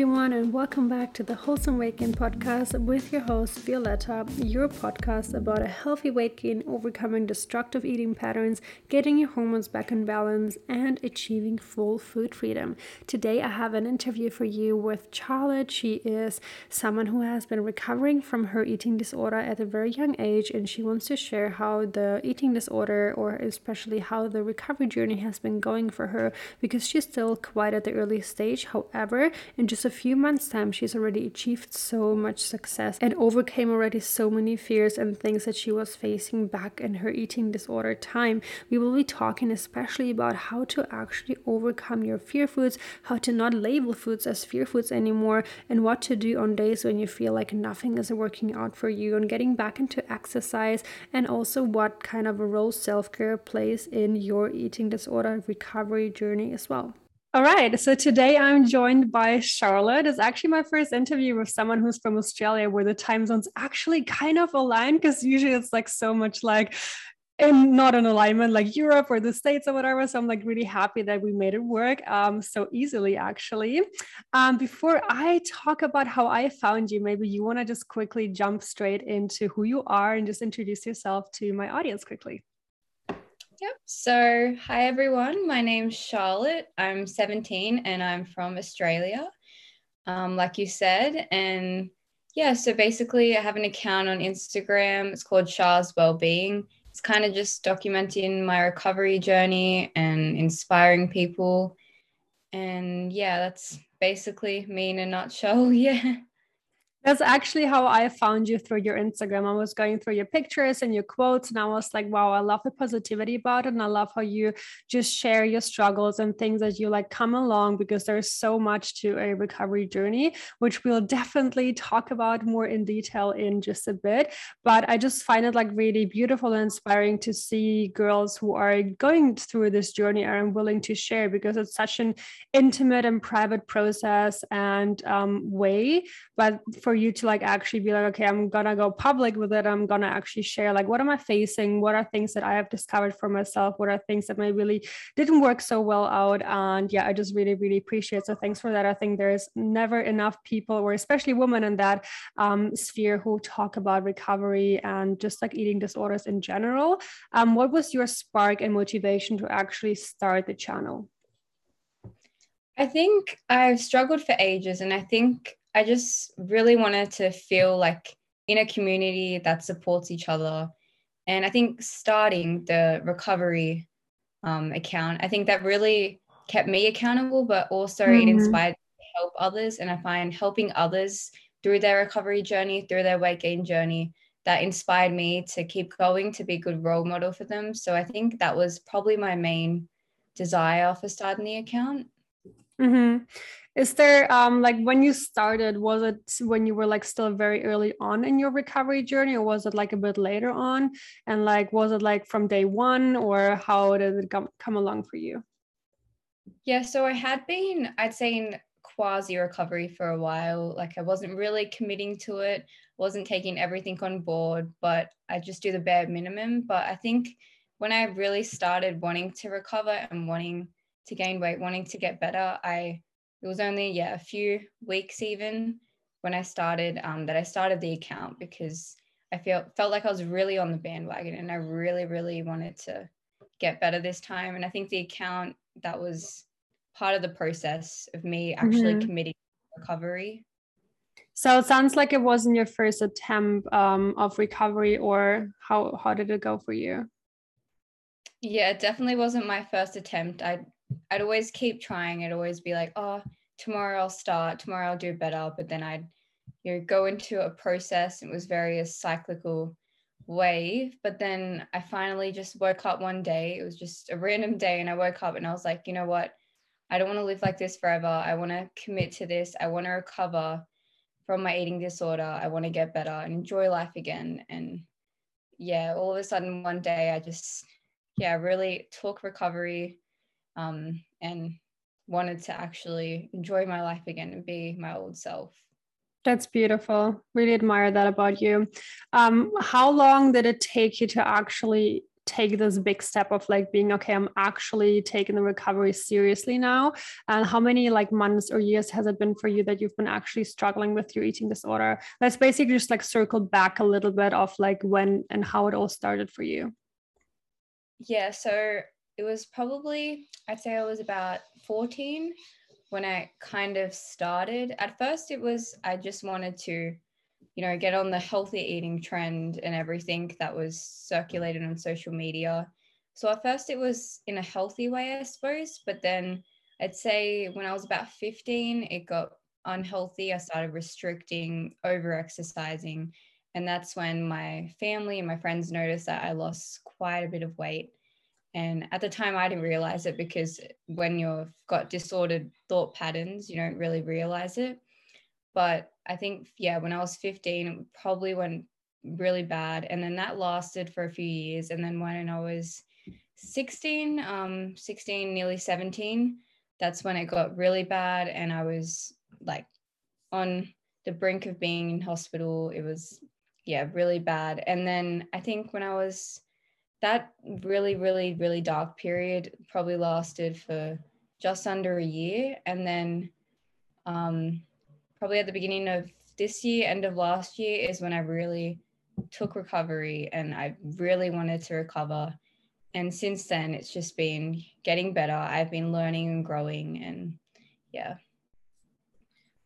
everyone, and welcome back to the Wholesome Weight Gain podcast with your host, Violetta, your podcast about a healthy weight gain, overcoming destructive eating patterns, getting your hormones back in balance, and achieving full food freedom. Today, I have an interview for you with Charlotte. She is someone who has been recovering from her eating disorder at a very young age, and she wants to share how the eating disorder, or especially how the recovery journey, has been going for her because she's still quite at the early stage. However, in just a few months' time, she's already achieved so much success and overcame already so many fears and things that she was facing back in her eating disorder time. We will be talking especially about how to actually overcome your fear foods, how to not label foods as fear foods anymore, and what to do on days when you feel like nothing is working out for you, and getting back into exercise, and also what kind of a role self care plays in your eating disorder recovery journey as well. All right. So today I'm joined by Charlotte. It's actually my first interview with someone who's from Australia where the time zones actually kind of align because usually it's like so much like in not an alignment like Europe or the States or whatever. So I'm like really happy that we made it work um, so easily actually. Um, before I talk about how I found you, maybe you want to just quickly jump straight into who you are and just introduce yourself to my audience quickly. Yep. So, hi everyone. My name's Charlotte. I'm 17 and I'm from Australia, um, like you said. And yeah, so basically, I have an account on Instagram. It's called Char's Wellbeing. It's kind of just documenting my recovery journey and inspiring people. And yeah, that's basically me in a nutshell. Yeah. That's actually how I found you through your Instagram. I was going through your pictures and your quotes, and I was like, wow, I love the positivity about it. And I love how you just share your struggles and things that you like come along because there's so much to a recovery journey, which we'll definitely talk about more in detail in just a bit. But I just find it like really beautiful and inspiring to see girls who are going through this journey and willing to share because it's such an intimate and private process and um, way. But for for you to like actually be like okay i'm gonna go public with it. I'm gonna actually share like what am i facing? What are things that i have discovered for myself? What are things that maybe really didn't work so well out? And yeah i just really really appreciate so thanks for that. I think there's never enough people or especially women in that um, sphere who talk about recovery and just like eating disorders in general. Um, what was your spark and motivation to actually start the channel? I think I've struggled for ages, and I think I just really wanted to feel like in a community that supports each other. And I think starting the recovery um, account, I think that really kept me accountable, but also mm-hmm. it inspired me to help others. And I find helping others through their recovery journey, through their weight gain journey, that inspired me to keep going to be a good role model for them. So I think that was probably my main desire for starting the account. Mm-hmm. Is there um like when you started, was it when you were like still very early on in your recovery journey, or was it like a bit later on? And like was it like from day one or how did it come, come along for you? Yeah, so I had been, I'd say in quasi recovery for a while. Like I wasn't really committing to it, wasn't taking everything on board, but I just do the bare minimum. But I think when I really started wanting to recover and wanting to gain weight, wanting to get better, I it was only yeah a few weeks even when I started um, that I started the account because I felt felt like I was really on the bandwagon and I really really wanted to get better this time and I think the account that was part of the process of me actually mm-hmm. committing recovery. So it sounds like it wasn't your first attempt um, of recovery, or how how did it go for you? Yeah, it definitely wasn't my first attempt. I I'd always keep trying. I'd always be like, oh, tomorrow I'll start, tomorrow I'll do better. But then I'd, you know, go into a process. It was very a cyclical wave. But then I finally just woke up one day. It was just a random day. And I woke up and I was like, you know what? I don't want to live like this forever. I want to commit to this. I want to recover from my eating disorder. I want to get better and enjoy life again. And yeah, all of a sudden one day I just, yeah, really took recovery um, and wanted to actually enjoy my life again and be my old self. That's beautiful. Really admire that about you. Um, how long did it take you to actually take this big step of like being okay i'm actually taking the recovery seriously now and how many like months or years has it been for you that you've been actually struggling with your eating disorder let's basically just like circle back a little bit of like when and how it all started for you yeah so it was probably i'd say i was about 14 when i kind of started at first it was i just wanted to you know, get on the healthy eating trend and everything that was circulated on social media. So at first it was in a healthy way, I suppose, but then I'd say when I was about 15, it got unhealthy. I started restricting, over exercising. And that's when my family and my friends noticed that I lost quite a bit of weight. And at the time, I didn't realize it because when you've got disordered thought patterns, you don't really realize it. But I think, yeah, when I was 15, it probably went really bad. And then that lasted for a few years. And then when I was 16, um, 16, nearly 17, that's when it got really bad. And I was like on the brink of being in hospital. It was, yeah, really bad. And then I think when I was, that really, really, really dark period probably lasted for just under a year. And then, um, probably at the beginning of this year, end of last year, is when I really took recovery and I really wanted to recover. And since then, it's just been getting better. I've been learning and growing, and yeah.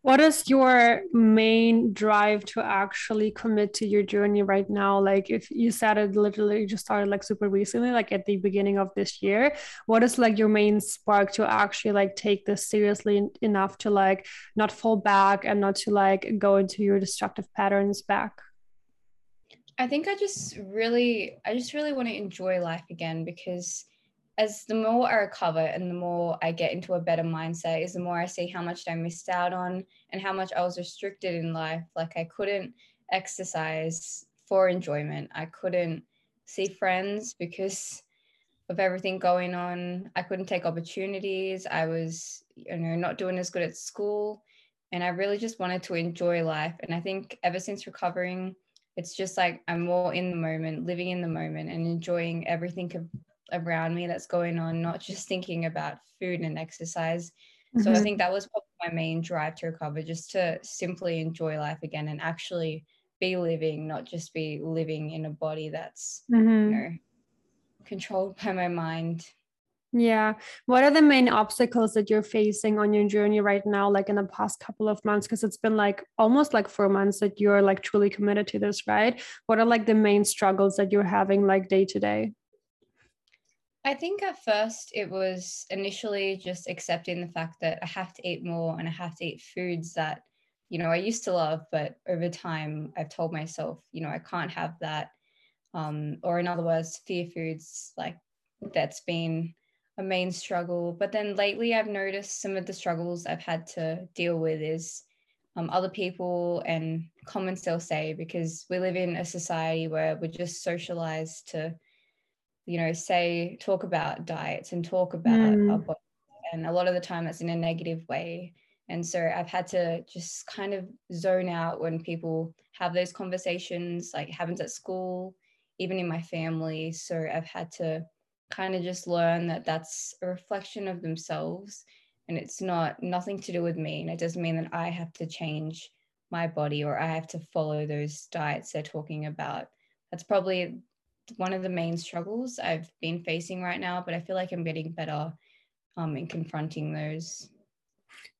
What is your main drive to actually commit to your journey right now? Like, if you said it literally just started like super recently, like at the beginning of this year, what is like your main spark to actually like take this seriously enough to like not fall back and not to like go into your destructive patterns back? I think I just really, I just really want to enjoy life again because as the more I recover and the more I get into a better mindset, is the more I see how much I missed out on and how much I was restricted in life. Like I couldn't exercise for enjoyment. I couldn't see friends because of everything going on. I couldn't take opportunities. I was, you know, not doing as good at school. And I really just wanted to enjoy life. And I think ever since recovering, it's just like I'm more in the moment, living in the moment and enjoying everything around me that's going on, not just thinking about food and exercise. Mm-hmm. So I mm-hmm. think that was probably my main drive to recover, just to simply enjoy life again and actually be living, not just be living in a body that's mm-hmm. you know controlled by my mind. Yeah. What are the main obstacles that you're facing on your journey right now, like in the past couple of months? Because it's been like almost like four months that you're like truly committed to this, right? What are like the main struggles that you're having like day to day? I think at first it was initially just accepting the fact that I have to eat more and I have to eat foods that, you know, I used to love, but over time I've told myself, you know, I can't have that. Um, or in other words, fear foods, like that's been a main struggle. But then lately I've noticed some of the struggles I've had to deal with is um, other people and comments they'll say because we live in a society where we're just socialized to you know, say, talk about diets and talk about mm. our body. And a lot of the time that's in a negative way. And so I've had to just kind of zone out when people have those conversations, like happens at school, even in my family. So I've had to kind of just learn that that's a reflection of themselves and it's not nothing to do with me. And it doesn't mean that I have to change my body or I have to follow those diets they're talking about. That's probably one of the main struggles I've been facing right now, but I feel like I'm getting better um, in confronting those.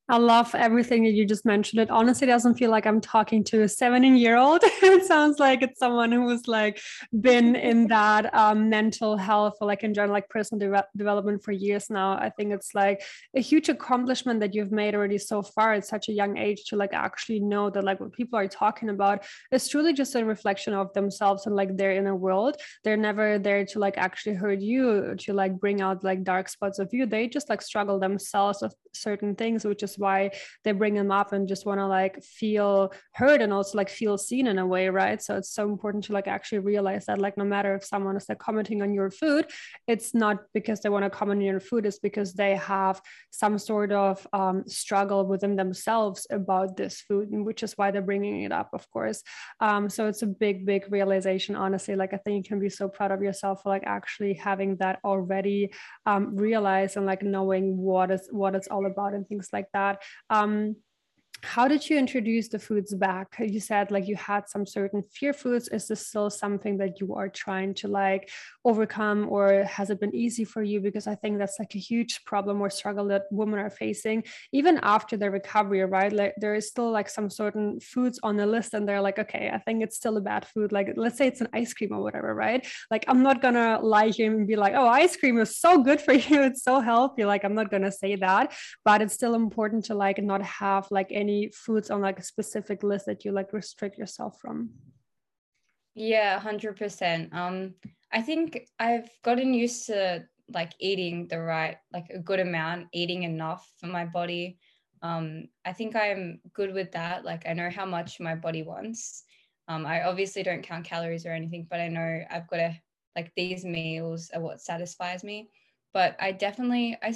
I love everything that you just mentioned. It honestly doesn't feel like I'm talking to a 17 year old. it sounds like it's someone who's like been in that um, mental health or like in general, like personal de- development for years now. I think it's like a huge accomplishment that you've made already so far at such a young age to like actually know that like what people are talking about is truly just a reflection of themselves and like their inner world. They're never there to like actually hurt you to like bring out like dark spots of you. They just like struggle themselves with certain things, which is why they bring them up and just want to like feel heard and also like feel seen in a way right? So it's so important to like actually realize that like no matter if someone is like commenting on your food it's not because they want to comment on your food it's because they have some sort of um, struggle within themselves about this food which is why they're bringing it up of course. Um, so it's a big big realization honestly. Like i think you can be so proud of yourself for like actually having that already um, realized and like knowing what is what it's all about and things like that um, how did you introduce the foods back? You said like you had some certain fear foods. Is this still something that you are trying to like overcome or has it been easy for you? Because i think that's like a huge problem or struggle that women are facing even after their recovery right? Like there is still like some certain foods on the list and they're like okay i think it's still a bad food. Like let's say it's an ice cream or whatever right? Like i'm not gonna lie here and be like oh ice cream is so good for you. It's so healthy. Like i'm not gonna say that but it's still important to like not have like any foods on like a specific list that you like restrict yourself from. Yeah 100% um I think I've gotten used to like eating the right, like a good amount, eating enough for my body. Um, I think I'm good with that. Like I know how much my body wants. Um, I obviously don't count calories or anything, but I know I've got to like these meals are what satisfies me. But I definitely, I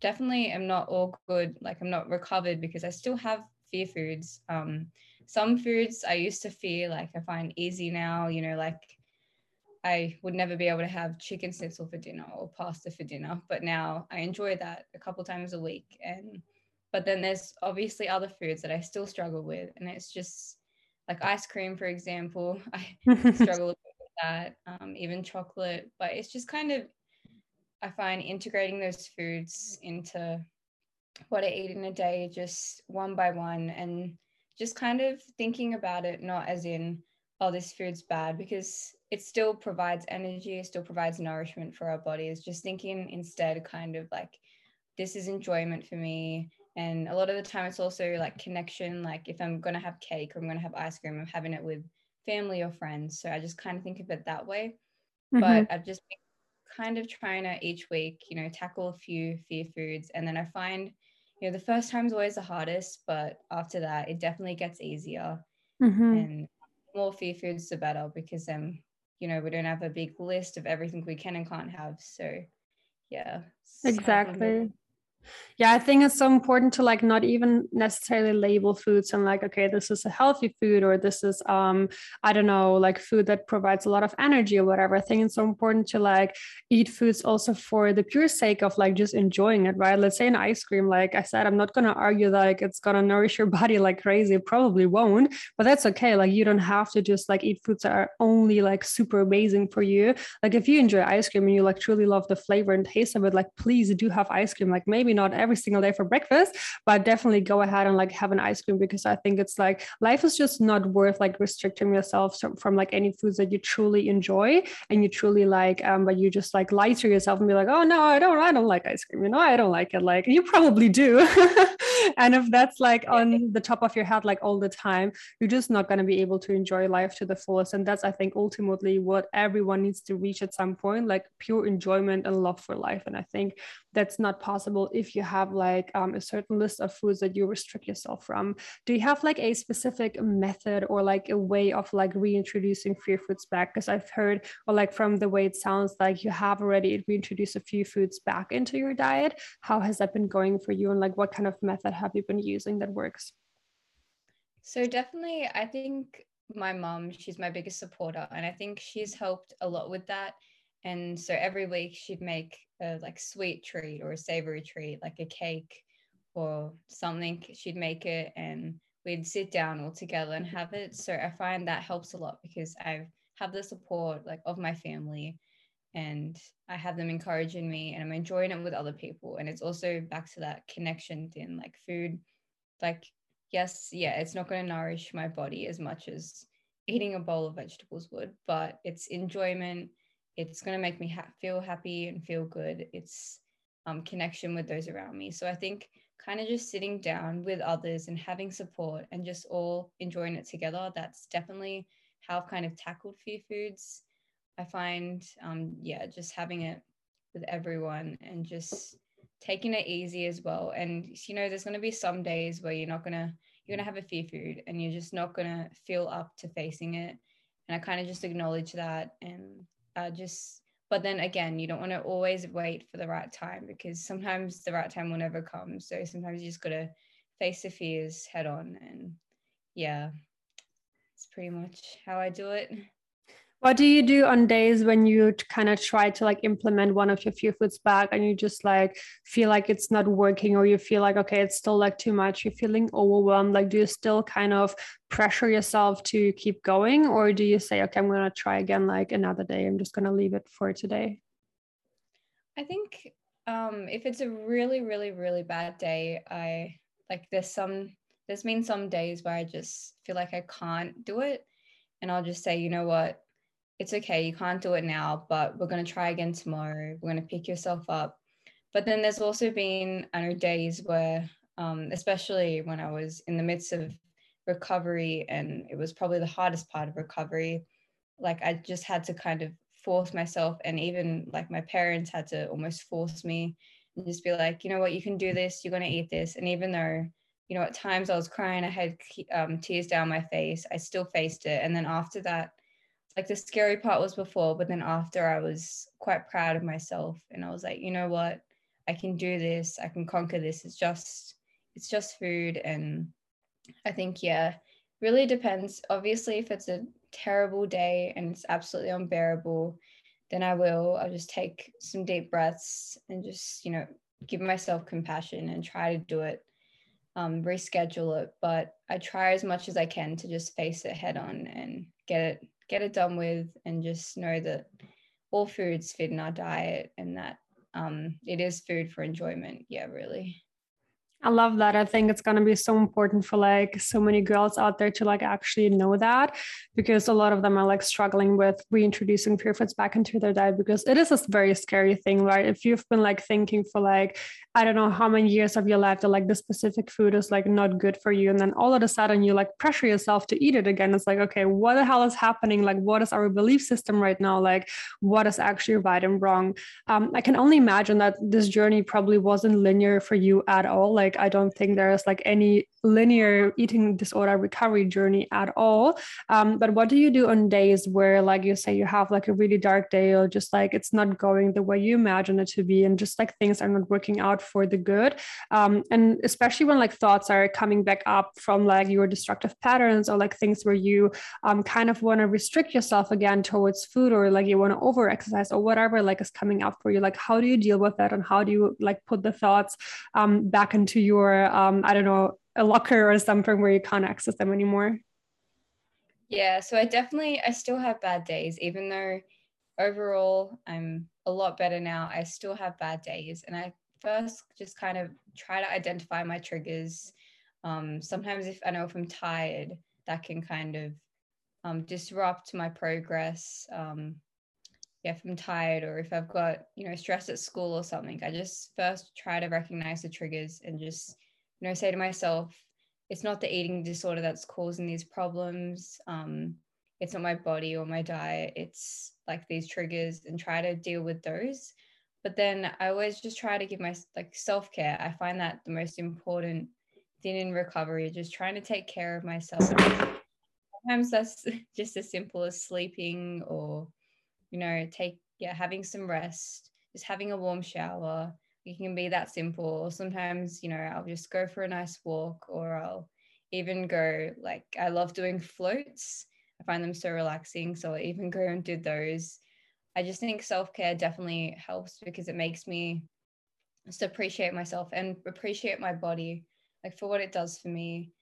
definitely am not all good. Like I'm not recovered because I still have fear foods. Um, some foods I used to fear, like I find easy now. You know, like I would never be able to have chicken schnitzel for dinner or pasta for dinner, but now I enjoy that a couple times a week. And but then there's obviously other foods that I still struggle with, and it's just like ice cream, for example. I struggle with that, um, even chocolate. But it's just kind of I find integrating those foods into what I eat in a day, just one by one, and just kind of thinking about it not as in oh this food's bad because it still provides energy it still provides nourishment for our bodies. Just thinking instead kind of like this is enjoyment for me. And a lot of the time it's also like connection like if i'm going to have cake or i'm going to have ice cream i'm having it with family or friends. So i just kind of think of it that way. Mm-hmm. but i've just been kind of trying to each week you know tackle a few fear foods. And then i find you know the first time is always the hardest but after that it definitely gets easier. Mm-hmm. and more fear foods the better because then you know we don't have a big list of everything we can and can't have. So yeah. Exactly yeah i think it's so important to like not even necessarily label foods and like okay this is a healthy food or this is um i don't know like food that provides a lot of energy or whatever. I think it's so important to like eat foods also for the pure sake of like just enjoying it right? Let's say an ice cream like i said i'm not to argue like it's to nourish your body like crazy. It probably won't but that's okay. Like you don't have to just like eat foods that are only like super amazing for you. Like if you enjoy ice cream and you like truly love the flavor and taste of it like please do have ice cream. Like maybe not every single day for breakfast, but definitely go ahead and like have an ice cream because I think it's like life is just not worth like restricting yourself from like any foods that you truly enjoy and you truly like, um, but you just like lie to yourself and be like, oh no, I don't, I don't like ice cream. You know, I don't like it. Like you probably do. and if that's like on the top of your head, like all the time, you're just not going to be able to enjoy life to the fullest. And that's, I think, ultimately what everyone needs to reach at some point, like pure enjoyment and love for life. And I think that's not possible if you have like um, a certain list of foods that you restrict yourself from do you have like a specific method or like a way of like reintroducing fear foods back? Because i've heard or like from the way it sounds like you have already reintroduced a few foods back into your diet. How has that been going for you and like what kind of method have you been using that works? So definitely i think my mom she's my biggest supporter and i think she's helped a lot with that and so every week she'd make a like sweet treat or a savory treat, like a cake or something. She'd make it and we'd sit down all together and have it. So I find that helps a lot because I have the support like of my family and I have them encouraging me and I'm enjoying it with other people. And it's also back to that connection in like food. Like, yes, yeah, it's not going to nourish my body as much as eating a bowl of vegetables would, but it's enjoyment it's going to make me ha- feel happy and feel good it's um, connection with those around me so i think kind of just sitting down with others and having support and just all enjoying it together that's definitely how i've kind of tackled fear foods i find um, yeah just having it with everyone and just taking it easy as well. And you know, there's going to be some days where you're not gonna you're gonna have a fear food, and you're just not gonna feel up to facing it. And I kind of just acknowledge that, and uh, just. But then again, you don't want to always wait for the right time because sometimes the right time will never come. So sometimes you just gotta face the fears head on, and yeah, it's pretty much how I do it. What do you do on days when you kind of try to like implement one of your fear foods back and you just like feel like it's not working or you feel like okay it's still like too much you're feeling overwhelmed like do you still kind of pressure yourself to keep going or do you say okay I'm going to try again like another day I'm just going to leave it for today I think um if it's a really really really bad day I like there's some there's been some days where I just feel like I can't do it and I'll just say you know what it's okay, you can't do it now, but we're going to try again tomorrow. We're going to pick yourself up. But then there's also been, I know, days where, um, especially when I was in the midst of recovery and it was probably the hardest part of recovery, like I just had to kind of force myself, and even like my parents had to almost force me and just be like, you know what, you can do this, you're going to eat this. And even though, you know, at times I was crying, I had um, tears down my face, I still faced it. And then after that, like the scary part was before, but then after I was quite proud of myself and I was like, you know what? I can do this. I can conquer this. It's just it's just food and I think yeah, really depends. Obviously if it's a terrible day and it's absolutely unbearable, then I will I'll just take some deep breaths and just, you know, give myself compassion and try to do it um, reschedule it but i try as much as i can to just face it head on and get it get it done with and just know that all foods fit in our diet and that um, it is food for enjoyment. Yeah, really. I love that. I think it's going to be so important for like so many girls out there to like actually know that because a lot of them are like struggling with reintroducing fear foods back into their diet because it is a very scary thing, right? If you've been like thinking for like I don't know how many years of your life that like this specific food is like not good for you. And then all of a sudden you like pressure yourself to eat it again. It's like, okay, what the hell is happening? Like, what is our belief system right now? Like, what is actually right and wrong? Um, I can only imagine that this journey probably wasn't linear for you at all. Like, I don't think there's like any linear eating disorder recovery journey at all. Um, but what do you do on days where, like you say, you have like a really dark day or just like it's not going the way you imagine it to be, and just like things are not working out for the good? Um, and especially when like thoughts are coming back up from like your destructive patterns or like things where you um, kind of want to restrict yourself again towards food or like you want to over exercise or whatever like is coming up for you. Like, how do you deal with that and how do you like put the thoughts um, back into your, um, I don't know, a locker or something where you can't access them anymore? Yeah, so I definitely I still have bad days, even though overall I'm a lot better now. I still have bad days, and I first just kind of try to identify my triggers. Um, sometimes if I know if I'm tired, that can kind of um, disrupt my progress. Um, yeah, if I'm tired or if I've got you know stress at school or something, I just first try to recognize the triggers and just you know say to myself it's not the eating disorder that's causing these problems um, it's not my body or my diet it's like these triggers and try to deal with those. But then i always just try to give my like self-care. I find that the most important thing in recovery just trying to take care of myself. Sometimes that's just as simple as sleeping or you know take yeah having some rest just having a warm shower it can be that simple. Sometimes, you know, I'll just go for a nice walk or I'll even go like I love doing floats. I find them so relaxing. So I even go and do those. I just think self-care definitely helps because it makes me just appreciate myself and appreciate my body like for what it does for me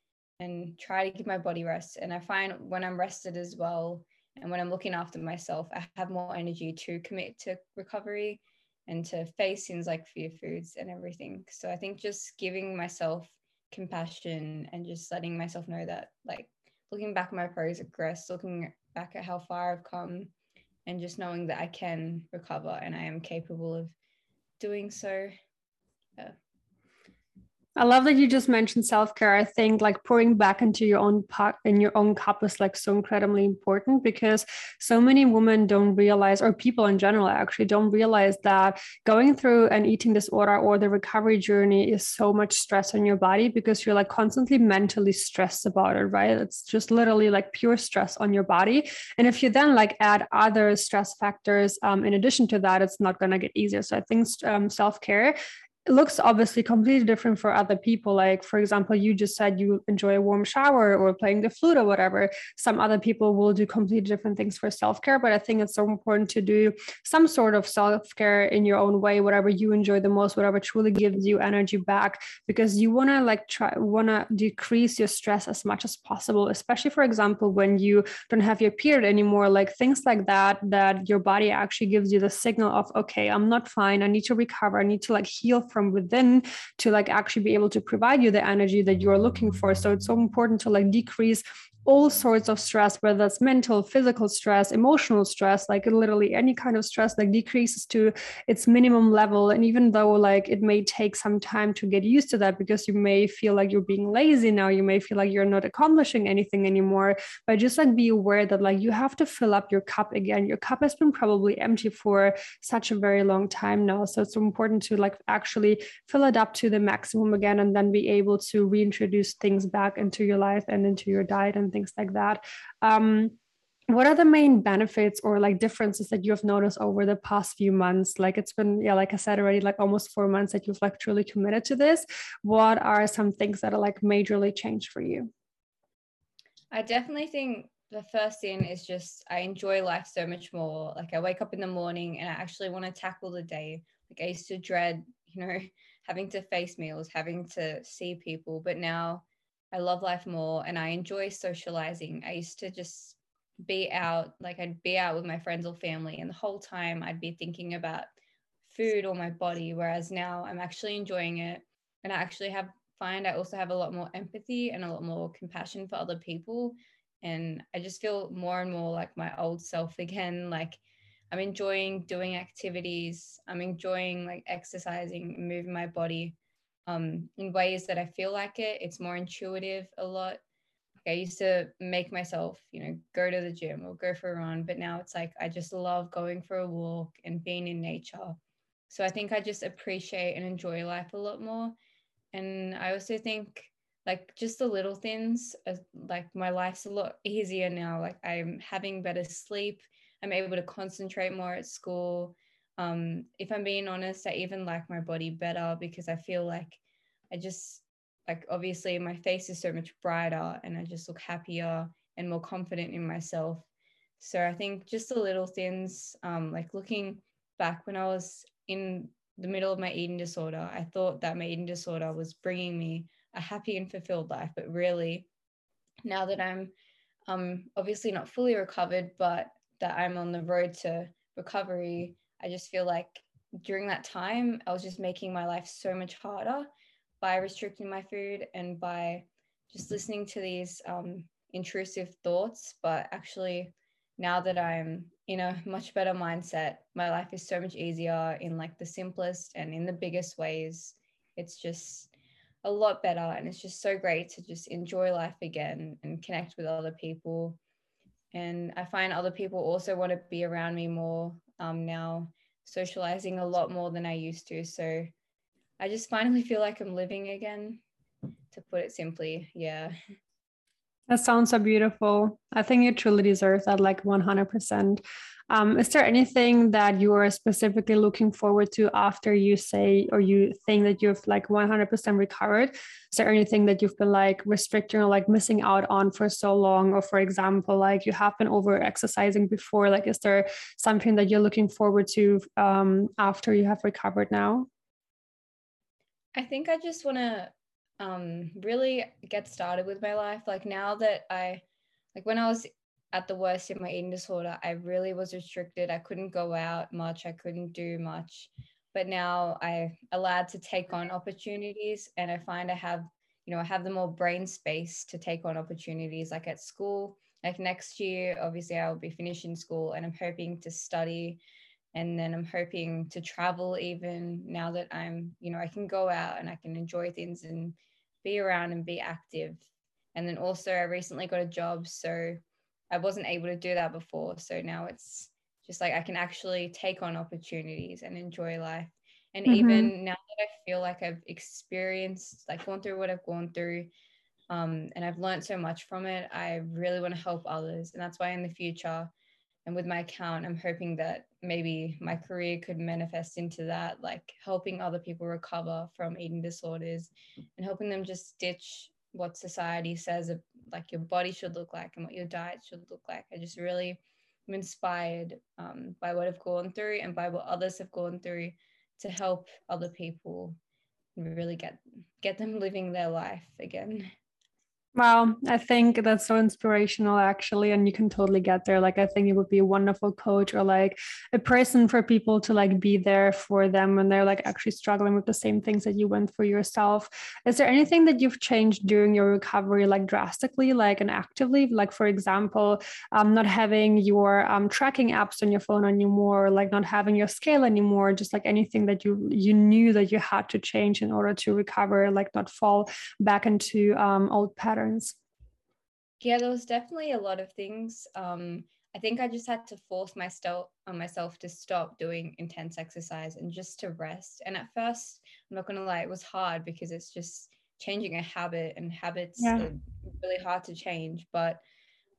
and try to give my body rest. And I find when I'm rested as well and when I'm looking after myself, I have more energy to commit to recovery and to face things like fear foods and everything. So I think just giving myself compassion and just letting myself know that like looking back at my progress, looking back at how far I've come and just knowing that I can recover and I am capable of doing so. Yeah. I love that you just mentioned self care. I think like pouring back into your own pot in your own cup is like so incredibly important because so many women don't realize, or people in general actually don't realize that going through an eating disorder or the recovery journey is so much stress on your body because you're like constantly mentally stressed about it, right? It's just literally like pure stress on your body. And if you then like add other stress factors um, in addition to that, it's not going to get easier. So I think um, self care it looks obviously completely different for other people. Like, for example, you just said you enjoy a warm shower or playing the flute or whatever. Some other people will do completely different things for self care, but I think it's so important to do some sort of self care in your own way, whatever you enjoy the most, whatever truly gives you energy back, because you want to like try, want to decrease your stress as much as possible, especially, for example, when you don't have your period anymore, like things like that, that your body actually gives you the signal of, okay, I'm not fine. I need to recover. I need to like heal from within to like actually be able to provide you the energy that you're looking for. So it's so important to like decrease all sorts of stress, whether that's mental, physical stress, emotional stress, like literally any kind of stress that decreases to its minimum level. And even though like it may take some time to get used to that because you may feel like you're being lazy now, you may feel like you're not accomplishing anything anymore, but just like be aware that like you have to fill up your cup again. Your cup has been probably empty for such a very long time now. So it's important to like actually fill it up to the maximum again and then be able to reintroduce things back into your life and into your diet things like that. Um, what are the main benefits or like differences that you have noticed over the past few months? Like it's been yeah like i said already like almost four months that you've like truly committed to this. What are some things that are like majorly changed for you? I definitely think the first thing is just i enjoy life so much more. Like i wake up in the morning and i actually want to tackle the day. Like i used to dread you know having to face meals having to see people. But now I love life more and I enjoy socializing. I used to just be out, like I'd be out with my friends or family, and the whole time I'd be thinking about food or my body. Whereas now I'm actually enjoying it. And I actually have find I also have a lot more empathy and a lot more compassion for other people. And I just feel more and more like my old self again. Like I'm enjoying doing activities. I'm enjoying like exercising, moving my body um, in ways that I feel like it. It's more intuitive a lot. Like I used to make myself, you know, go to the gym or go for a run, but now it's like I just love going for a walk and being in nature. So I think I just appreciate and enjoy life a lot more. And I also think like just the little things, uh, like my life's a lot easier now. Like I'm having better sleep. I'm able to concentrate more at school um if i'm being honest i even like my body better because i feel like i just like obviously my face is so much brighter and i just look happier and more confident in myself. So i think just the little things um like looking back when i was in the middle of my eating disorder i thought that my eating disorder was bringing me a happy and fulfilled life but really now that i'm um obviously not fully recovered but that i'm on the road to recovery I just feel like during that time, I was just making my life so much harder by restricting my food and by just listening to these um, intrusive thoughts. But actually, now that I'm in a much better mindset, my life is so much easier in like the simplest and in the biggest ways. It's just a lot better. And it's just so great to just enjoy life again and connect with other people. And I find other people also want to be around me more um, now socializing a lot more than I used to. So I just finally feel like I'm living again, to put it simply. Yeah. That sounds so beautiful. I think you truly deserve that, like 100%. Um, is there anything that you are specifically looking forward to after you say or you think that you've like 100% recovered? Is there anything that you've been like restricting or like missing out on for so long? Or for example, like you have been over exercising before, like is there something that you're looking forward to um, after you have recovered now? I think I just want to um, really get started with my life. Like now that I, like when I was at the worst in my eating disorder, I really was restricted. I couldn't go out much. I couldn't do much. But now I allowed to take on opportunities, and I find I have, you know, I have the more brain space to take on opportunities. Like at school, like next year, obviously I will be finishing school, and I'm hoping to study and then i'm hoping to travel even now that i'm you know i can go out and i can enjoy things and be around and be active. And then also i recently got a job so i wasn't able to do that before. So now it's just like i can actually take on opportunities and enjoy life. And mm-hmm. even now that i feel like i've experienced like gone through what i've gone through um, and i've learned so much from it i really want to help others. And that's why in the future and with my account i'm hoping that maybe my career could manifest into that like helping other people recover from eating disorders and helping them just ditch what society says like your body should look like and what your diet should look like. I just really am inspired um, by what i've gone through and by what others have gone through to help other people really get get them living their life again Wow, I think that's so inspirational actually and you can totally get there. Like I think it would be a wonderful coach or like a person for people to like be there for them when they're like actually struggling with the same things that you went through yourself. Is there anything that you've changed during your recovery like drastically like and actively? Like for example um not having your um tracking apps on your phone anymore like not having your scale anymore just like anything that you you knew that you had to change in order to recover like not fall back into um old patterns patterns? Yeah, there was definitely a lot of things. Um, I think I just had to force myself on myself to stop doing intense exercise and just to rest. And at first, I'm not gonna lie, it was hard because it's just changing a habit, and habits yeah. are really hard to change. But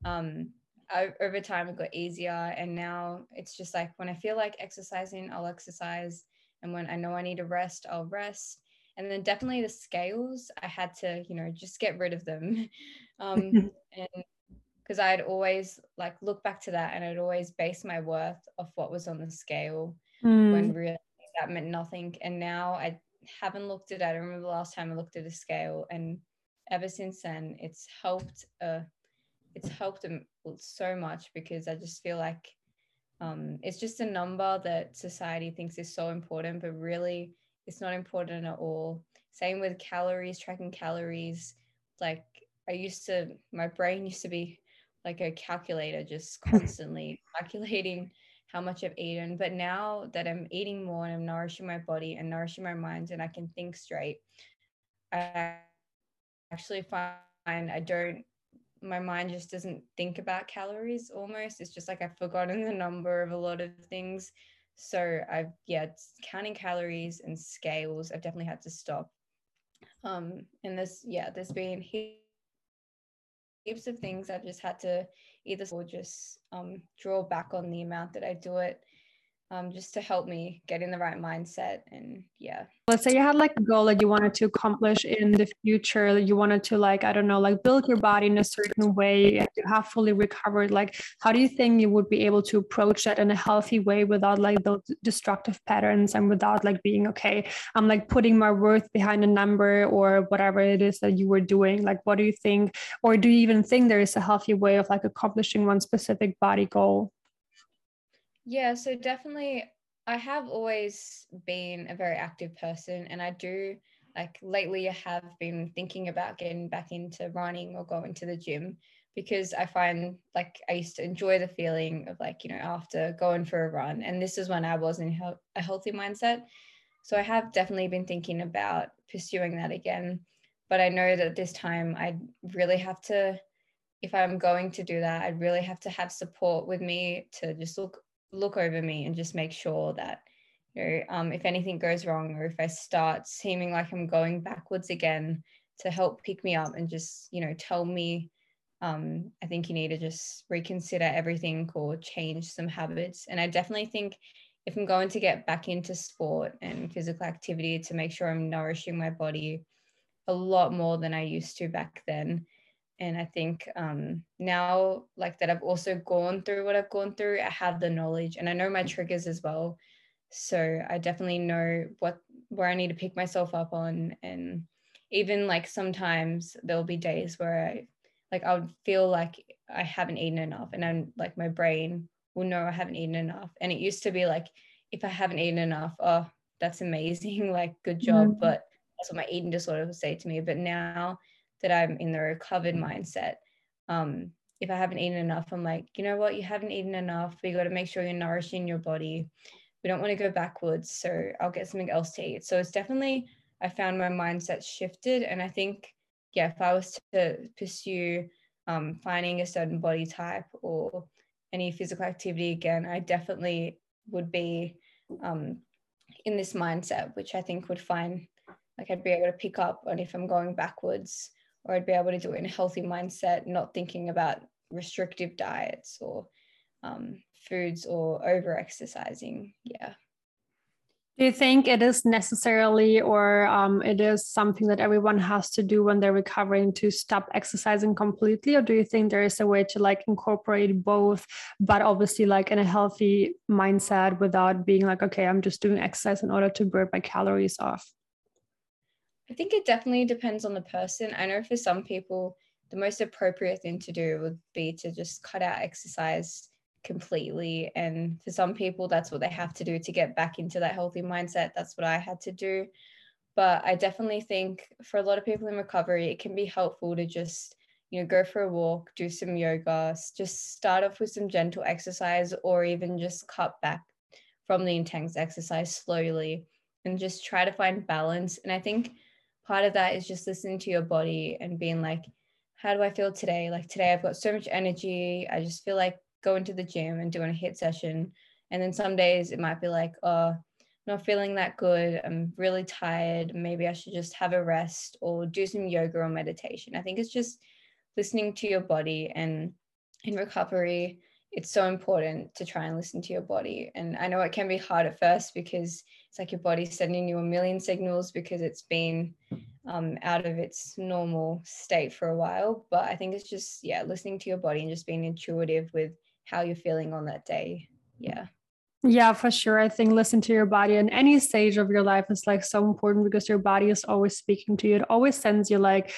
um, I, over time, it got easier, and now it's just like when I feel like exercising, I'll exercise, and when I know I need to rest, I'll rest and then definitely the scales i had to you know just get rid of them. Um and because i'd always like look back to that and i'd always base my worth off what was on the scale mm. when really that meant nothing. And now i haven't looked at it. I remember the last time i looked at a scale and ever since then it's helped uh it's helped so much because i just feel like um, it's just a number that society thinks is so important but really it's not important at all. Same with calories, tracking calories. Like I used to, my brain used to be like a calculator, just constantly calculating how much I've eaten. But now that I'm eating more and I'm nourishing my body and nourishing my mind and I can think straight, I actually find I don't, my mind just doesn't think about calories almost. It's just like I've forgotten the number of a lot of things. So I've yeah, counting calories and scales, I've definitely had to stop. Um, and this yeah, there's been heaps of things I've just had to either or just um, draw back on the amount that I do it um, just to help me get in the right mindset. And yeah. Let's say you had like a goal that you wanted to accomplish in the future, that you wanted to like, I don't know, like build your body in a certain way and to have fully recovered. Like, how do you think you would be able to approach that in a healthy way without like those destructive patterns and without like being okay? I'm like putting my worth behind a number or whatever it is that you were doing. Like, what do you think? Or do you even think there is a healthy way of like accomplishing one specific body goal? Yeah, so definitely I have always been a very active person and I do like lately I have been thinking about getting back into running or going to the gym because I find like I used to enjoy the feeling of like, you know, after going for a run. And this is when I was in a healthy mindset. So I have definitely been thinking about pursuing that again. But I know that this time I really have to, if I'm going to do that, I'd really have to have support with me to just look look over me and just make sure that you know um, if anything goes wrong or if i start seeming like i'm going backwards again to help pick me up and just you know tell me um, i think you need to just reconsider everything or change some habits. And i definitely think if i'm going to get back into sport and physical activity to make sure i'm nourishing my body a lot more than i used to back then and i think um, now like that i've also gone through what i've gone through i have the knowledge and i know my triggers as well. So i definitely know what where i need to pick myself up on and even like sometimes there'll be days where i like i would feel like i haven't eaten enough and i'm like my brain will know i haven't eaten enough. And it used to be like if i haven't eaten enough oh that's amazing like good job. Mm-hmm. but that's what my eating disorder would say to me. But now that I'm in the recovered mindset. Um, if I haven't eaten enough, I'm like, you know what, you haven't eaten enough. You got to make sure you're nourishing your body. we don't want to go backwards. So I'll get something else to eat. So it's definitely, I found my mindset shifted. And I think, yeah, if I was to pursue um, finding a certain body type or any physical activity again, I definitely would be um, in this mindset, which I think would find like I'd be able to pick up on if I'm going backwards, or I'd be able to do it in a healthy mindset, not thinking about restrictive diets or um, foods or over exercising. Yeah. Do you think it is necessarily or um, it is something that everyone has to do when they're recovering to stop exercising completely? Or do you think there is a way to like incorporate both, but obviously like in a healthy mindset without being like, okay, I'm just doing exercise in order to burn my calories off? I think it definitely depends on the person. I know for some people, the most appropriate thing to do would be to just cut out exercise completely. And for some people, that's what they have to do to get back into that healthy mindset. That's what I had to do. But I definitely think for a lot of people in recovery, it can be helpful to just, you know, go for a walk, do some yoga, just start off with some gentle exercise, or even just cut back from the intense exercise slowly and just try to find balance. And I think part of that is just listening to your body and being like, how do I feel today? Like today, I've got so much energy. I just feel like going to the gym and doing a HIIT session. And then some days it might be like, oh, not feeling that good. I'm really tired. Maybe I should just have a rest or do some yoga or meditation. I think it's just listening to your body and in recovery, it's so important to try and listen to your body. And I know it can be hard at first because it's like your body's sending you a million signals because it's been um, out of its normal state for a while. But I think it's just, yeah, listening to your body and just being intuitive with how you're feeling on that day. Yeah. Yeah, for sure. I think listen to your body in any stage of your life is like so important because your body is always speaking to you. It always sends you like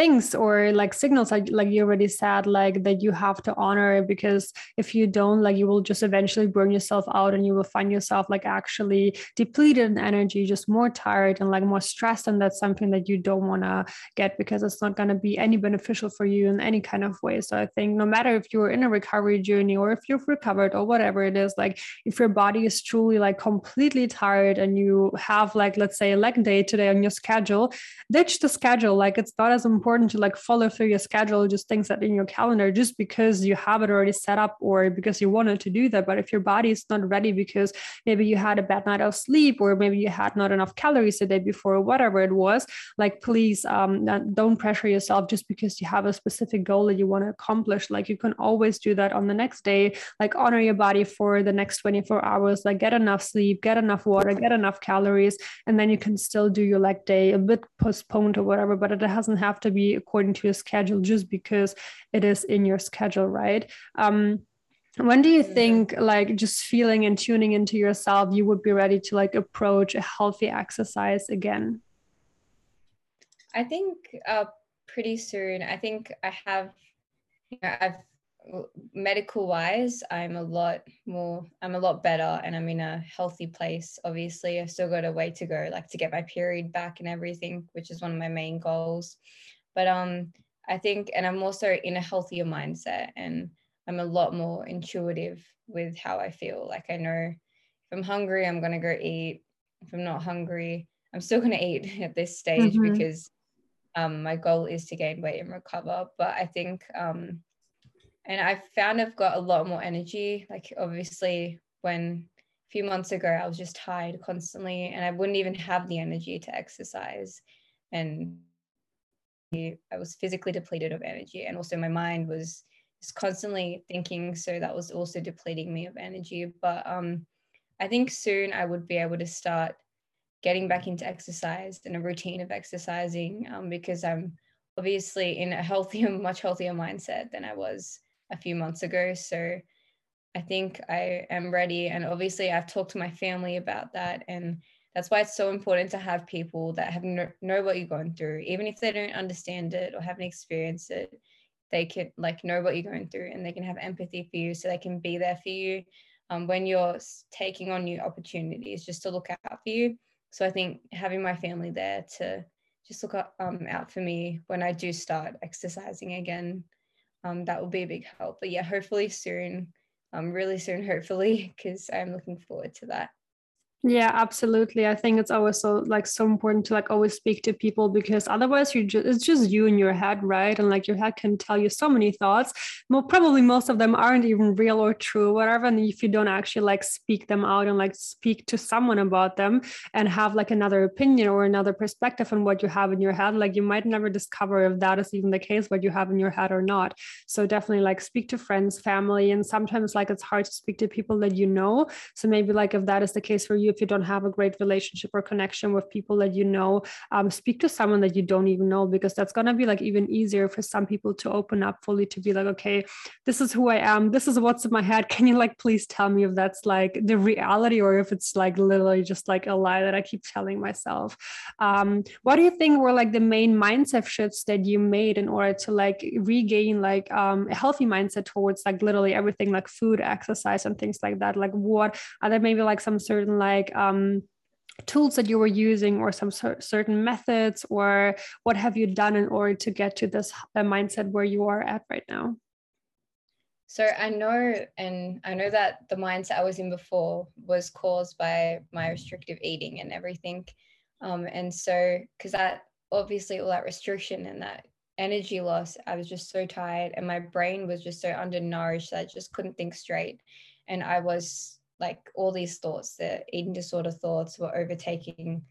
things or like signals like like you already said like that you have to honor because if you don't like you will just eventually burn yourself out and you will find yourself like actually depleted in energy just more tired and like more stressed and that's something that you don't want to get because it's not going to be any beneficial for you in any kind of way. So i think no matter if you're in a recovery journey or if you've recovered or whatever it is like if your body is truly like completely tired and you have like let's say a leg day today on your schedule ditch the schedule. Like it's not as important important to like follow through your schedule, just things that in your calendar, just because you have it already set up or because you wanted to do that. But if your body is not ready because maybe you had a bad night of sleep or maybe you had not enough calories the day before, or whatever it was, like please um, don't pressure yourself just because you have a specific goal that you want to accomplish. Like you can always do that on the next day, like honor your body for the next 24 hours, like get enough sleep, get enough water, get enough calories, and then you can still do your leg day a bit postponed or whatever, but it doesn't have to be be according to your schedule just because it is in your schedule, right? Um, when do you think like just feeling and tuning into yourself you would be ready to like approach a healthy exercise again? I think uh pretty soon. I think i have you know i've medical wise i'm a lot more i'm a lot better and i'm in a healthy place obviously. I've still got a way to go like to get my period back and everything which is one of my main goals but um, I think, and I'm also in a healthier mindset and I'm a lot more intuitive with how I feel. Like I know if I'm hungry, I'm going to go eat. If I'm not hungry, I'm still going to eat at this stage mm-hmm. because um, my goal is to gain weight and recover. But I think, um, and I found I've got a lot more energy. Like obviously, when a few months ago I was just tired constantly, and I wouldn't even have the energy to exercise. And I was physically depleted of energy, and also my mind was just constantly thinking. So that was also depleting me of energy. But um, I think soon I would be able to start getting back into exercise and a routine of exercising um, because I'm obviously in a healthier, much healthier mindset than I was a few months ago. So I think I am ready. And obviously, I've talked to my family about that. And that's why it's so important to have people that have no, know what you're going through. Even if they don't understand it or haven't experienced it they can like know what you're going through and they can have empathy for you so they can be there for you um, when you're taking on new opportunities just to look out for you. So i think having my family there to just look um, out for me when i do start exercising again um, that will be a big help. But yeah hopefully soon um, really soon, hopefully, because I'm looking forward to that. Yeah, absolutely. I think it's always so like so important to like always speak to people because otherwise you just it's just you in your head, right? And like your head can tell you so many thoughts. Well, probably most of them aren't even real or true, whatever. And if you don't actually like speak them out and like speak to someone about them and have like another opinion or another perspective on what you have in your head, like you might never discover if that is even the case, what you have in your head or not. So definitely like speak to friends, family, and sometimes like it's hard to speak to people that you know. So maybe like if that is the case for you if you don't have a great relationship or connection with people that you know um, speak to someone that you don't even know because that's going to be like even easier for some people to open up fully to be like okay this is who i am. This is what's in my head. Can you like please tell me if that's like the reality or if it's like literally just like a lie that i keep telling myself? Um, what do you think were like the main mindset shifts that you made in order to like regain like um, a healthy mindset towards like literally everything like food exercise and things like that? Like what are there maybe like some certain like like um, tools that you were using or some certain methods or what have you done in order to get to this uh, mindset where you are at right now? So i know and i know that the mindset i was in before was caused by my restrictive eating and everything. Um, and so because that obviously all that restriction and that energy loss i was just so tired and my brain was just so undernourished that i just couldn't think straight. And i was like all these thoughts, the eating disorder thoughts were overtaking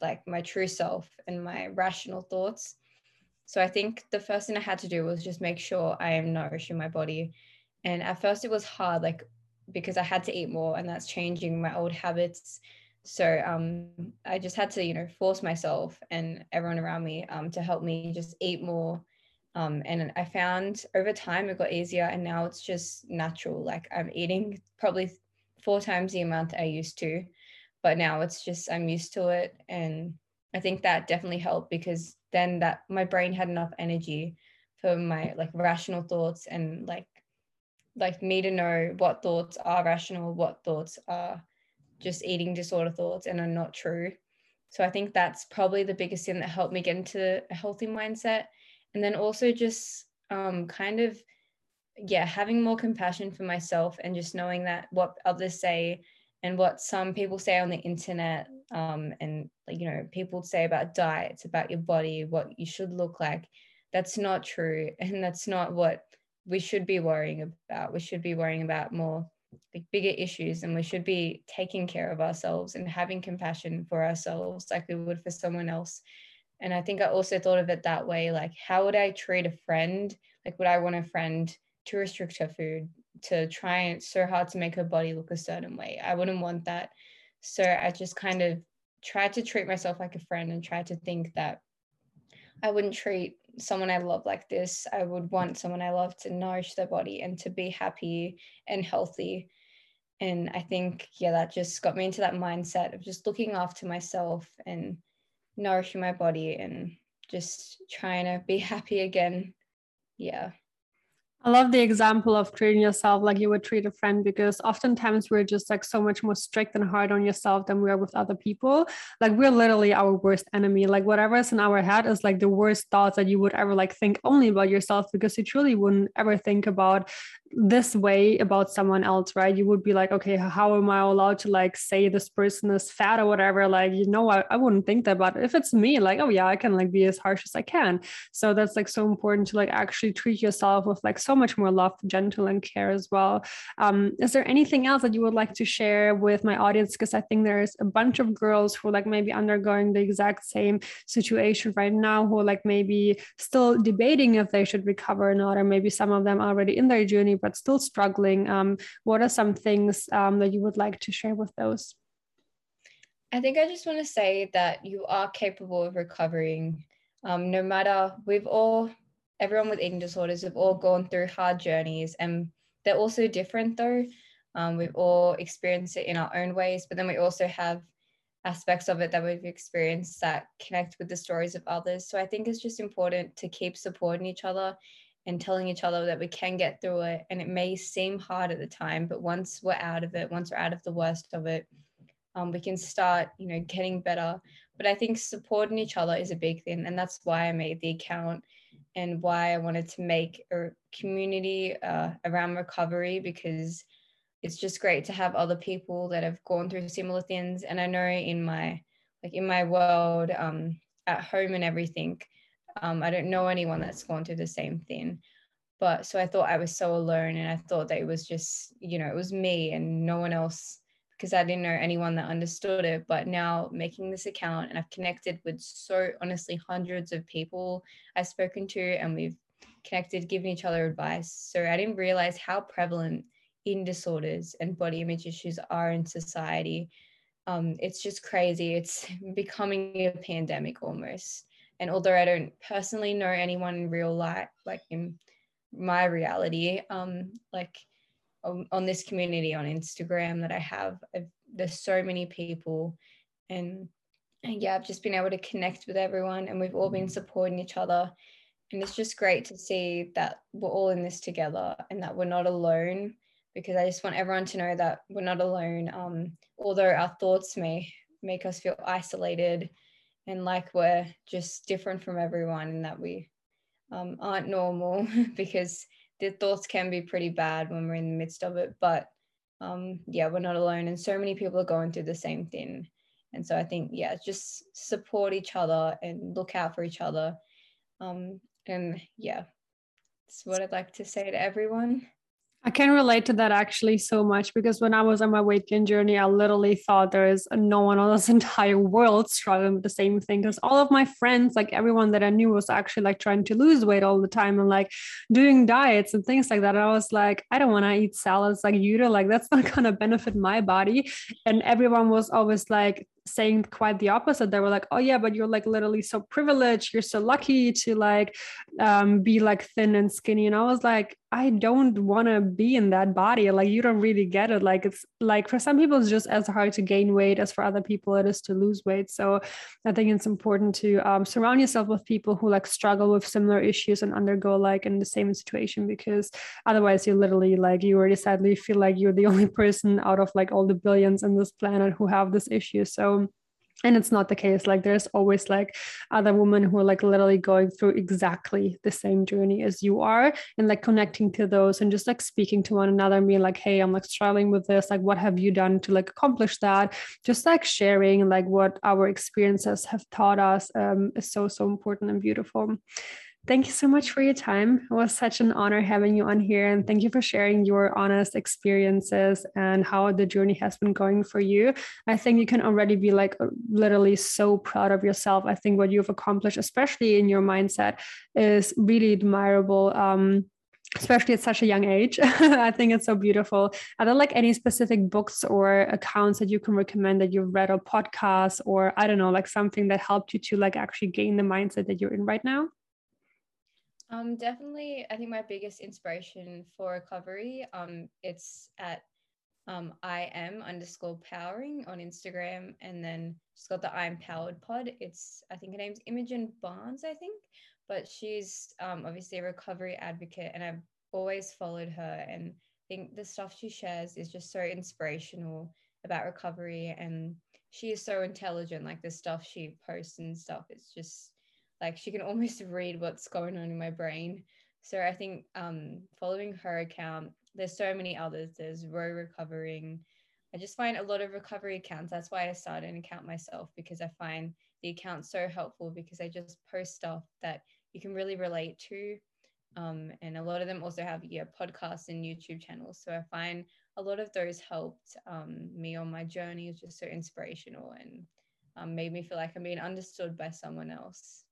like my true self and my rational thoughts. So I think the first thing I had to do was just make sure I am nourishing my body. And at first it was hard, like because I had to eat more and that's changing my old habits. So um, I just had to, you know, force myself and everyone around me um, to help me just eat more. Um, and I found over time it got easier and now it's just natural. Like I'm eating probably four times the amount I used to. But now it's just I'm used to it. And I think that definitely helped because then that my brain had enough energy for my like rational thoughts and like like me to know what thoughts are rational, what thoughts are just eating disorder thoughts and are not true. So I think that's probably the biggest thing that helped me get into a healthy mindset. And then also just um, kind of yeah, having more compassion for myself and just knowing that what others say and what some people say on the internet um, and you know people say about diets about your body what you should look like that's not true. And that's not what we should be worrying about. We should be worrying about more like bigger issues and we should be taking care of ourselves and having compassion for ourselves like we would for someone else. And i think i also thought of it that way like how would i treat a friend? Like would i want a friend to restrict her food, to try so hard to make her body look a certain way. I wouldn't want that. So I just kind of tried to treat myself like a friend and tried to think that I wouldn't treat someone I love like this. I would want someone I love to nourish their body and to be happy and healthy. And I think, yeah, that just got me into that mindset of just looking after myself and nourishing my body and just trying to be happy again. Yeah. I love the example of treating yourself like you would treat a friend because oftentimes we're just like so much more strict and hard on yourself than we are with other people. Like we're literally our worst enemy. Like whatever is in our head is like the worst thoughts that you would ever like think only about yourself because you truly wouldn't ever think about this way about someone else, right? You would be like, okay, how am I allowed to like say this person is fat or whatever? Like, you know, I, I wouldn't think that. But if it's me, like, oh yeah, I can like be as harsh as I can. So that's like so important to like actually treat yourself with like so much more love, gentle, and care as well. Um, is there anything else that you would like to share with my audience? Because I think there's a bunch of girls who like maybe undergoing the exact same situation right now, who like maybe still debating if they should recover or not, or maybe some of them already in their journey but still struggling. Um, what are some things um, that you would like to share with those? I think I just want to say that you are capable of recovering. Um, no matter, we've all, everyone with eating disorders have all gone through hard journeys and they're also different though. Um, we've all experienced it in our own ways, but then we also have aspects of it that we've experienced that connect with the stories of others. So I think it's just important to keep supporting each other and telling each other that we can get through it. And it may seem hard at the time, but once we're out of it, once we're out of the worst of it, um, we can start, you know, getting better. But I think supporting each other is a big thing. And that's why I made the account and why I wanted to make a community uh, around recovery because it's just great to have other people that have gone through similar things. And I know in my like in my world, um, at home and everything, um, I don't know anyone that's gone through the same thing. But so I thought I was so alone, and I thought that it was just you know it was me and no one else because I didn't know anyone that understood it. But now making this account and I've connected with so honestly hundreds of people I've spoken to and we've connected, given each other advice. So I didn't realize how prevalent eating disorders and body image issues are in society. Um, it's just crazy. It's becoming a pandemic almost. And although I don't personally know anyone in real life, like in my reality, um, like on, on this community on Instagram that I have, I've, there's so many people, and, and yeah, I've just been able to connect with everyone, and we've all been supporting each other and it's just great to see that we're all in this together and that we're not alone because I just want everyone to know that we're not alone. Um, although our thoughts may make us feel isolated and like we're just different from everyone and that we um, aren't normal because the thoughts can be pretty bad when we're in the midst of it. But um, yeah, we're not alone. And so many people are going through the same thing. And so I think, yeah, just support each other and look out for each other. Um, and yeah, that's what I'd like to say to everyone. I can relate to that actually so much because when I was on my weight gain journey, I literally thought there is no one on this entire world struggling with the same thing. Because all of my friends, like everyone that I knew, was actually like trying to lose weight all the time and like doing diets and things like that. And I was like, I don't want to eat salads like you do. Like that's not gonna benefit my body. And everyone was always like, saying quite the opposite they were like oh yeah but you're like literally so privileged you're so lucky to like um, be like thin and skinny and i was like i don't want to be in that body like you don't really get it like it's like for some people it's just as hard to gain weight as for other people it is to lose weight so i think it's important to um, surround yourself with people who like struggle with similar issues and undergo like in the same situation because otherwise you literally like you already sadly feel like you're the only person out of like all the billions in this planet who have this issue so and it's not the case. Like there's always like other women who are like literally going through exactly the same journey as you are and like connecting to those and just like speaking to one another and being like hey i'm like struggling with this. Like what have you done to like accomplish that? Just like sharing like what our experiences have taught us um, is so so important and beautiful Thank you so much for your time. It was such an honor having you on here. And thank you for sharing your honest experiences and how the journey has been going for you. I think you can already be like uh, literally so proud of yourself. I think what you've accomplished, especially in your mindset, is really admirable. Um, especially at such a young age. I think it's so beautiful. Are there like any specific books or accounts that you can recommend that you've read or podcasts or I don't know, like something that helped you to like actually gain the mindset that you're in right now? Um, definitely, I think my biggest inspiration for recovery, um, it's at um, I am underscore powering on Instagram, and then she's got the I am powered pod. It's I think her name's Imogen Barnes, I think, but she's um, obviously a recovery advocate, and I've always followed her, and I think the stuff she shares is just so inspirational about recovery, and she is so intelligent. Like the stuff she posts and stuff, it's just like she can almost read what's going on in my brain. So i think um, following her account there's so many others. There's row recovering. I just find a lot of recovery accounts. That's why i started an account myself because i find the account so helpful because they just post stuff that you can really relate to. Um, and a lot of them also have yeah podcasts and youtube channels. So i find a lot of those helped um, me on my journey is just so inspirational and um, made me feel like i'm being understood by someone else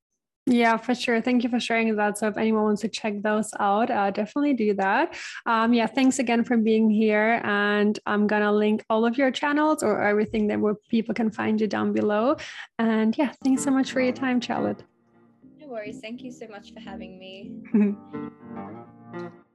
yeah, for sure. Thank you for sharing that. So, if anyone wants to check those out, uh, definitely do that. Um, yeah, thanks again for being here. And I'm going to link all of your channels or everything that where people can find you down below. And yeah, thanks so much for your time, Charlotte. No worries. Thank you so much for having me.